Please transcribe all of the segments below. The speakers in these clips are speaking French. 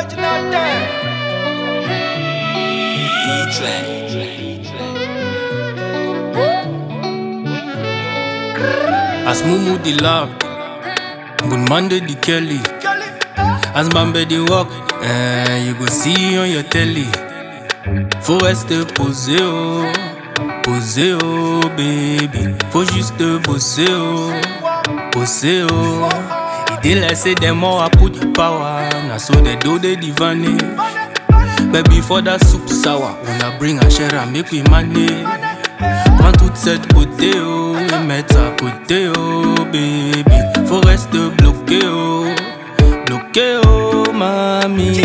As thing. Asmumu the lab, good Kelly. As Bambe the walk, eh, you go see on your telly. Faut rester posé, oh, posé, oh, baby. Faut juste bosser, oh, bosser, oh. Idée laisser des mots à put power, na so they do the divane. Baby for that soup sour, wanna bring a share and make we manage. Prends toute cette beauté oh, et mettre à côté oh baby. Faut rester bloqué oh, bloqué oh mamie.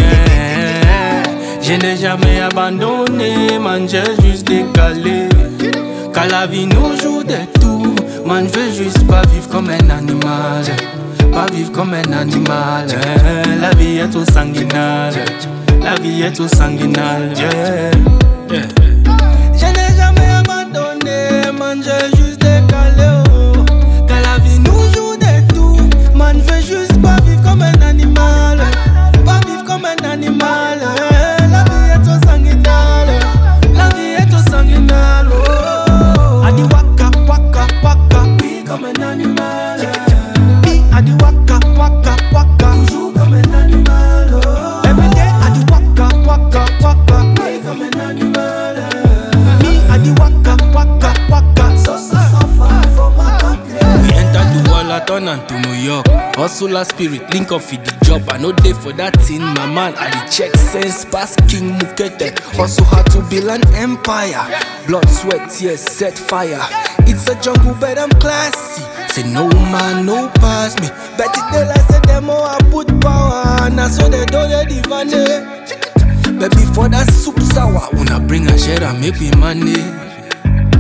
Je n'ai jamais abandonné, man j'ai juste décalé. Car la vie nous joue des tours, man je veux juste pas vivre comme un animal. Pas vivre comme un animal. La vie est trop sanguinale, la vie est yeah. Yeah. York. Hustle a spirit, link up the job. I know day for that thing, my man. I the check sense, pass King Mukete. Also hard to build an empire. Blood, sweat, tears, set fire. It's a jungle, but I'm classy. Say no man, no pass me. Bet it they like say them all I put power. Now so they do the divine. Eh. but before that soup sour On a bring a share and make we manage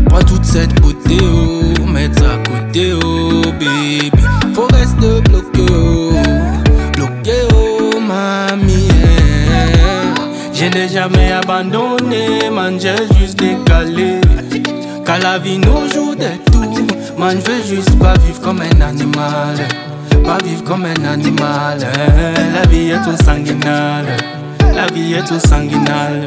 Pas toute cette beauté oh Mettre à côté oh baby Faut rester bloqué Je n'ai jamais abandonné Man j'ai juste décalé Car la vie nous joue des tours Man je veux juste pas vivre comme un animal Pas vivre comme un animal. La vie est trop sanguinale La vie est trop sanguinale.